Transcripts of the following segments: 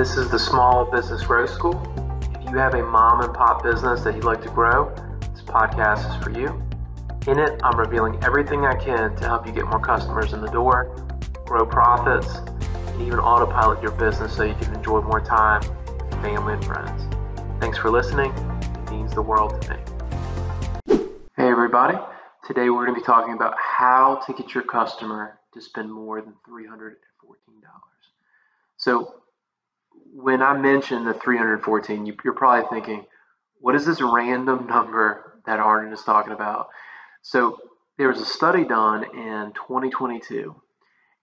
This is the Small Business Growth School. If you have a mom and pop business that you'd like to grow, this podcast is for you. In it, I'm revealing everything I can to help you get more customers in the door, grow profits, and even autopilot your business so you can enjoy more time with family and friends. Thanks for listening. It means the world to me. Hey, everybody. Today, we're going to be talking about how to get your customer to spend more than $314. So, when I mention the 314, you, are probably thinking, what is this random number that Arnan is talking about? So there was a study done in 2022,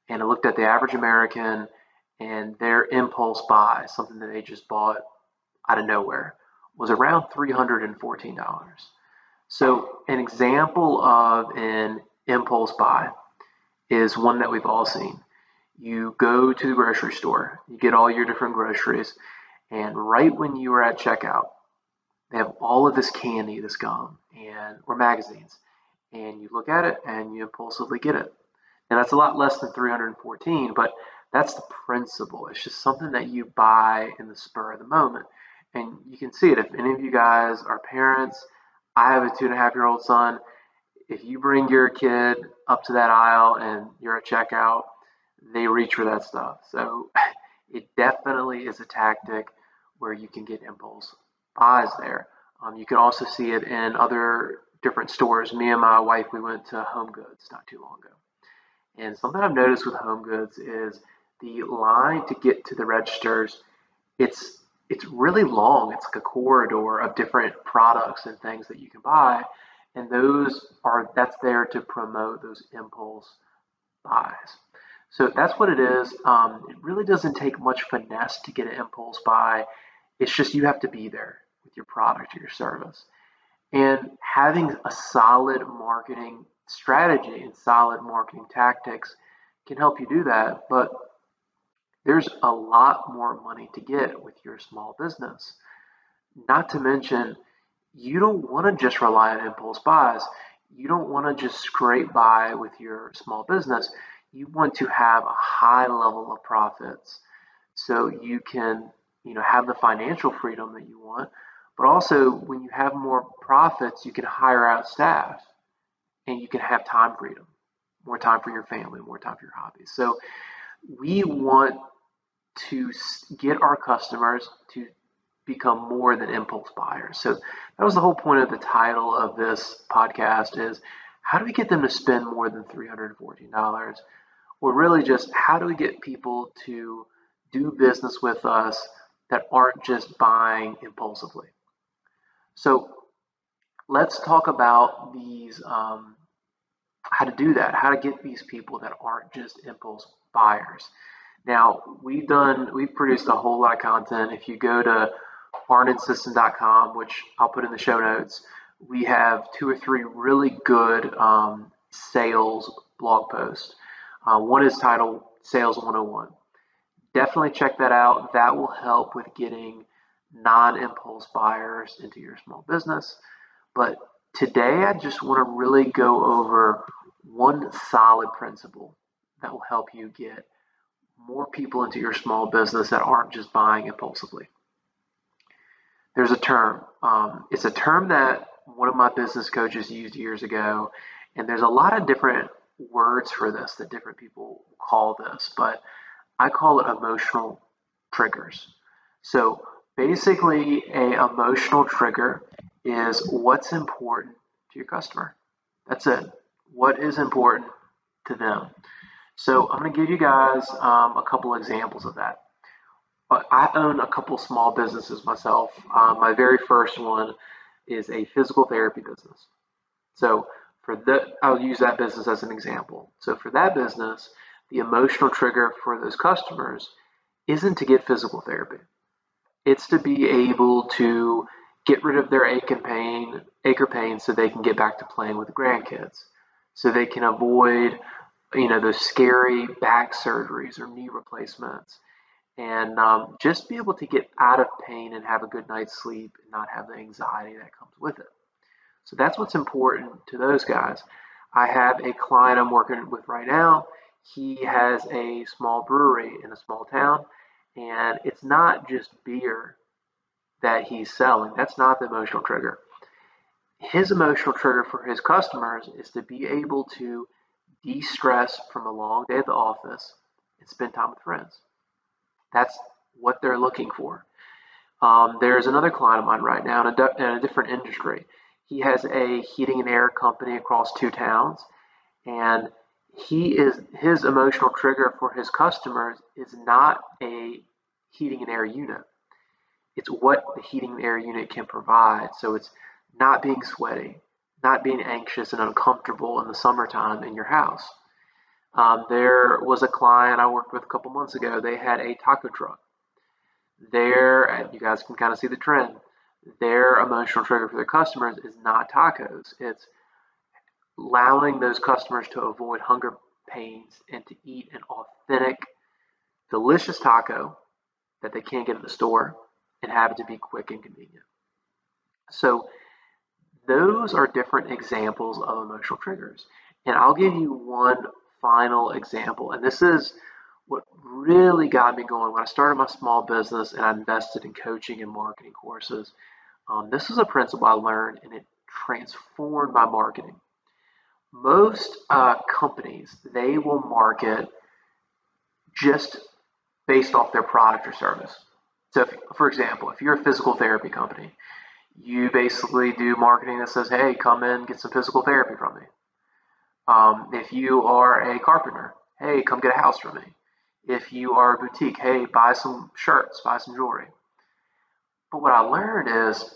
and it looked at the average American and their impulse buy, something that they just bought out of nowhere, was around $314. So an example of an impulse buy is one that we've all seen you go to the grocery store, you get all your different groceries, and right when you are at checkout, they have all of this candy, this gum, and or magazines, and you look at it and you impulsively get it. And that's a lot less than 314, but that's the principle. It's just something that you buy in the spur of the moment. And you can see it. If any of you guys are parents, I have a two and a half year old son. If you bring your kid up to that aisle and you're at checkout they reach for that stuff. So it definitely is a tactic where you can get impulse buys there. Um, you can also see it in other different stores. Me and my wife, we went to Home Goods not too long ago. And something I've noticed with Home Goods is the line to get to the registers, it's it's really long. It's like a corridor of different products and things that you can buy. And those are that's there to promote those impulse buys. So that's what it is. Um, it really doesn't take much finesse to get an impulse buy. It's just you have to be there with your product or your service. And having a solid marketing strategy and solid marketing tactics can help you do that. But there's a lot more money to get with your small business. Not to mention, you don't want to just rely on impulse buys. You don't want to just scrape by with your small business you want to have a high level of profits so you can you know have the financial freedom that you want. But also when you have more profits you can hire out staff and you can have time freedom more time for your family more time for your hobbies. So we want to get our customers to become more than impulse buyers. So that was the whole point of the title of this podcast is how do we get them to spend more than $314 or really just how do we get people to do business with us that aren't just buying impulsively. So let's talk about these, um, how to do that, how to get these people that aren't just impulse buyers. Now we've done, we've produced a whole lot of content. If you go to arnansisson.com, which I'll put in the show notes, we have two or three really good um, sales blog posts uh, one is titled Sales 101. Definitely check that out. That will help with getting non impulse buyers into your small business. But today, I just want to really go over one solid principle that will help you get more people into your small business that aren't just buying impulsively. There's a term. Um, it's a term that one of my business coaches used years ago, and there's a lot of different words for this that different people call this, but I call it emotional triggers. So basically, a emotional trigger is what's important to your customer. That's it. What is important to them? So I'm going to give you guys um, a couple examples of that. I own a couple small businesses myself. Um, my very first one is a physical therapy business. So for that, I'll use that business as an example. So for that business, the emotional trigger for those customers isn't to get physical therapy. It's to be able to get rid of their ache and pain, ache or pain, so they can get back to playing with the grandkids, so they can avoid, you know, those scary back surgeries or knee replacements, and um, just be able to get out of pain and have a good night's sleep and not have the anxiety that comes with it. So that's what's important to those guys. I have a client I'm working with right now. He has a small brewery in a small town, And it's not just beer that he's selling. That's not the emotional trigger. His emotional trigger for his customers is to be able to de stress from a long day at the office and spend time with friends. That's what they're looking for. Um, there's another client of mine right now in a, in a different industry. He has a heating and air company across two towns, and he is his emotional trigger for his customers is not a heating and air unit. It's what the heating and air unit can provide. So it's not being sweaty, not being anxious and uncomfortable in the summertime in your house. Um, there was a client I worked with a couple months ago. They had a taco truck. There, you guys can kind of see the trend. Their emotional trigger for their customers is not tacos. It's allowing those customers to avoid hunger pains and to eat an authentic, delicious taco that they can't get at the store and have it to be quick and convenient. So those are different examples of emotional triggers. And I'll give you one final example. And this is what really got me going when I started my small business and I invested in coaching and marketing courses. Um, this is a principle I learned and it transformed my marketing. Most uh, companies, they will market just based off their product or service. So, if, for example, if you're a physical therapy company, you basically do marketing that says, hey, come in, get some physical therapy from me. Um, if you are a carpenter, hey, come get a house from me. If you are a boutique, hey, buy some shirts, buy some jewelry. But what I learned is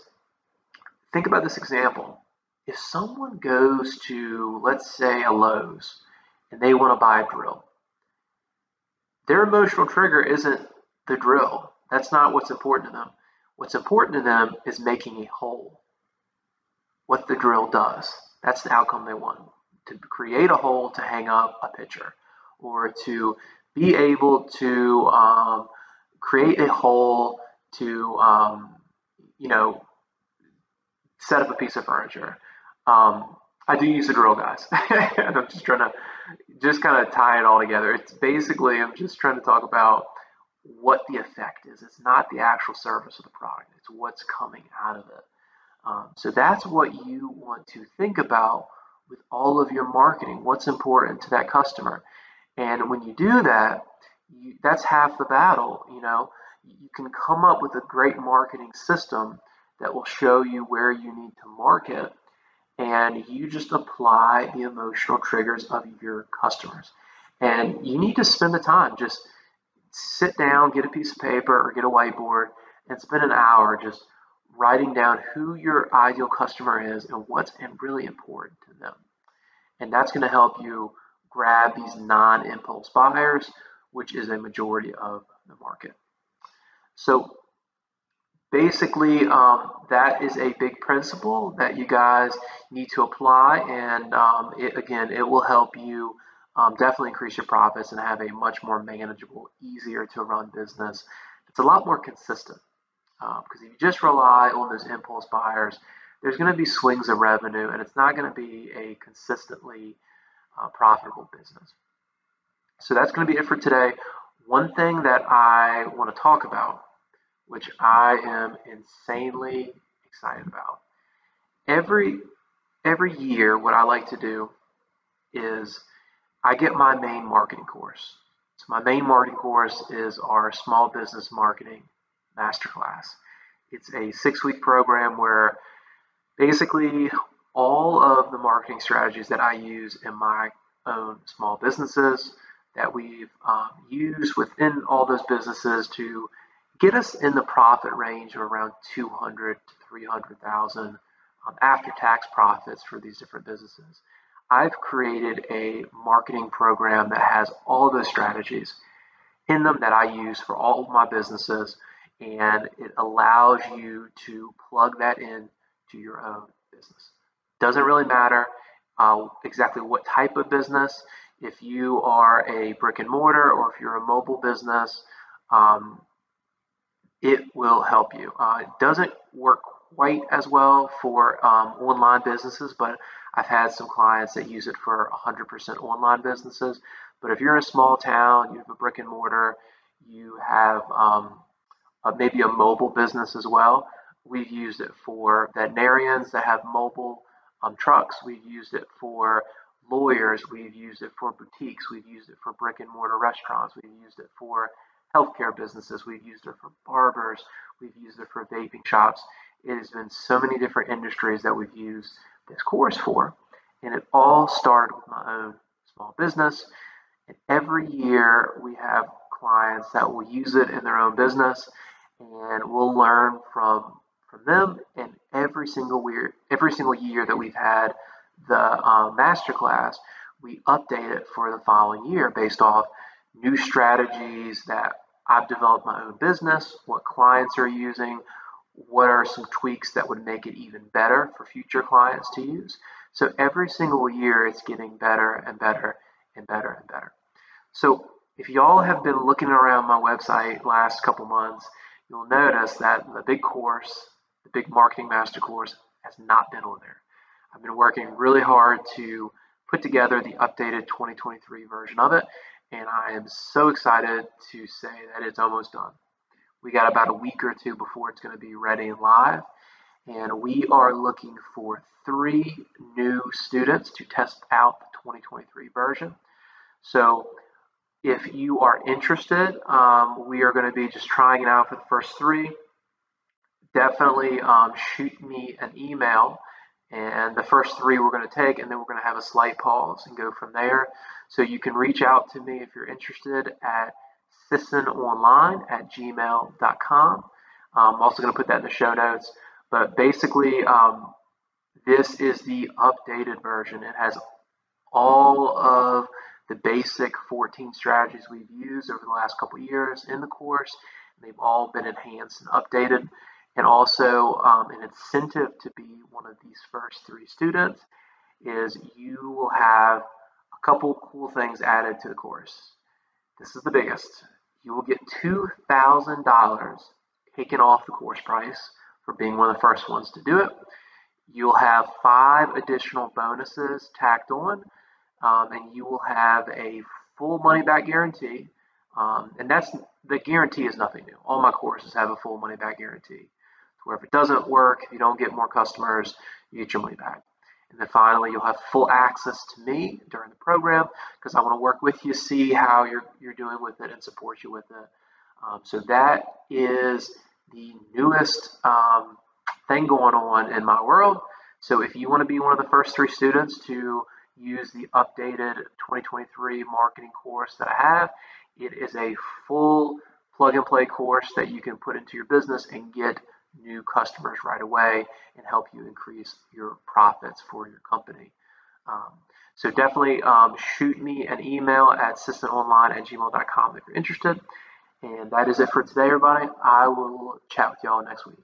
think about this example. If someone goes to, let's say, a Lowe's and they want to buy a drill, their emotional trigger isn't the drill. That's not what's important to them. What's important to them is making a hole. What the drill does. That's the outcome they want. To create a hole to hang up a picture or to be able to um, create a hole to, um, you know, set up a piece of furniture. Um, I do use a drill, guys. and I'm just trying to just kind of tie it all together. It's basically, I'm just trying to talk about what the effect is. It's not the actual service of the product, it's what's coming out of it. Um, so that's what you want to think about with all of your marketing. What's important to that customer? And when you do that, you, that's half the battle. You know, you can come up with a great marketing system that will show you where you need to market, and you just apply the emotional triggers of your customers. And you need to spend the time just sit down, get a piece of paper or get a whiteboard, and spend an hour just writing down who your ideal customer is and what's really important to them. And that's going to help you grab these non impulse buyers, which is a majority of the market. So basically, um, that is a big principle that you guys need to apply. And um, it, again, it will help you um, definitely increase your profits and have a much more manageable, easier to run business. It's a lot more consistent because um, if you just rely on those impulse buyers, there's going to be swings of revenue and it's not going to be a consistently uh, profitable business. So that's going to be it for today. One thing that I want to talk about, which I am insanely excited about, every every year, what I like to do is I get my main marketing course. So my main marketing course is our small business marketing masterclass. It's a six-week program where basically all of the marketing strategies that I use in my own small businesses that we've um, used within all those businesses to get us in the profit range of around 200 to 300,000 um, after tax profits for these different businesses. I've created a marketing program that has all those strategies in them that I use for all of my businesses, and it allows you to plug that in to your own business. Doesn't really matter uh, exactly what type of business. If you are a brick and mortar or if you're a mobile business, um, it will help you. Uh, it doesn't work quite as well for um, online businesses, but I've had some clients that use it for 100% online businesses. But if you're in a small town, you have a brick and mortar, you have um, maybe a mobile business as well. We've used it for veterinarians that have mobile um, trucks. We've used it for lawyers. We've used it for boutiques. We've used it for brick and mortar restaurants. We've used it for healthcare businesses. We've used it for barbers. We've used it for vaping shops. It has been so many different industries that we've used this course for. And it all started with my own small business. And every year we have clients that will use it in their own business and we'll learn from from them and every single year every single year that we've had the uh, master class we update it for the following year based off new strategies that I've developed my own business, what clients are using, what are some tweaks that would make it even better for future clients to use. So every single year it's getting better and better and better and better. So if y'all have been looking around my website last couple months, you'll notice that the big course, the big marketing master course, has not been on there. I've been working really hard to put together the updated 2023 version of it, and I am so excited to say that it's almost done. We got about a week or two before it's going to be ready and live, and we are looking for three new students to test out the 2023 version. So if you are interested, um, we are going to be just trying it out for the first three. Definitely um, shoot me an email. And the first three we're going to take, and then we're going to have a slight pause and go from there. So you can reach out to me if you're interested at sissononline at gmail.com. Um, I'm also going to put that in the show notes. But basically, um, this is the updated version. It has all of the basic 14 strategies we've used over the last couple years in the course. They've all been enhanced and updated. And also, um, an incentive to be one of these first three students is you will have a couple cool things added to the course. This is the biggest. You will get $2,000 taken off the course price for being one of the first ones to do it. You'll have five additional bonuses tacked on, um, and you will have a full money back guarantee. Um, and that's the guarantee is nothing new. All my courses have a full money back guarantee. Where if it doesn't work, if you don't get more customers, you get your money back. And then finally, you'll have full access to me during the program because I want to work with you, see how you're, you're doing with it, and support you with it. Um, so that is the newest um, thing going on in my world. So if you want to be one of the first three students to use the updated 2023 marketing course that I have, it is a full plug and play course that you can put into your business and get new customers right away and help you increase your profits for your company. Um, so definitely um, shoot me an email at sissononline at gmail.com if you're interested. And that is it for today, everybody. I will chat with y'all next week.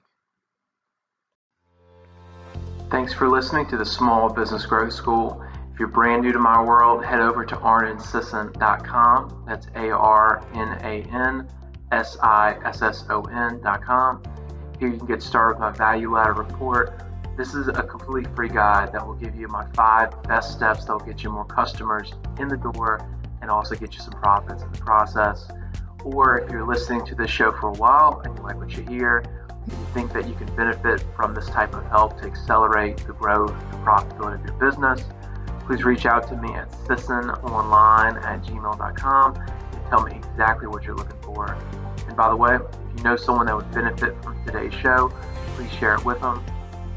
Thanks for listening to the Small Business Growth School. If you're brand new to my world, head over to arnansisson.com. That's A R N A N S I S S O N.com. Here you can get started with my value ladder report. This is a completely free guide that will give you my five best steps that will get you more customers in the door and also get you some profits in the process. Or if you're listening to this show for a while and you like what you hear, you think that you can benefit from this type of help to accelerate the growth and profitability of your business, please reach out to me at sissononline at gmail.com and tell me exactly what you're looking for. And by the way, if you know someone that would benefit from today's show, please share it with them.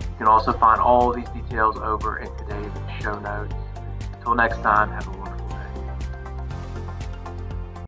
You can also find all these details over in today's show notes. Until next time, have a wonderful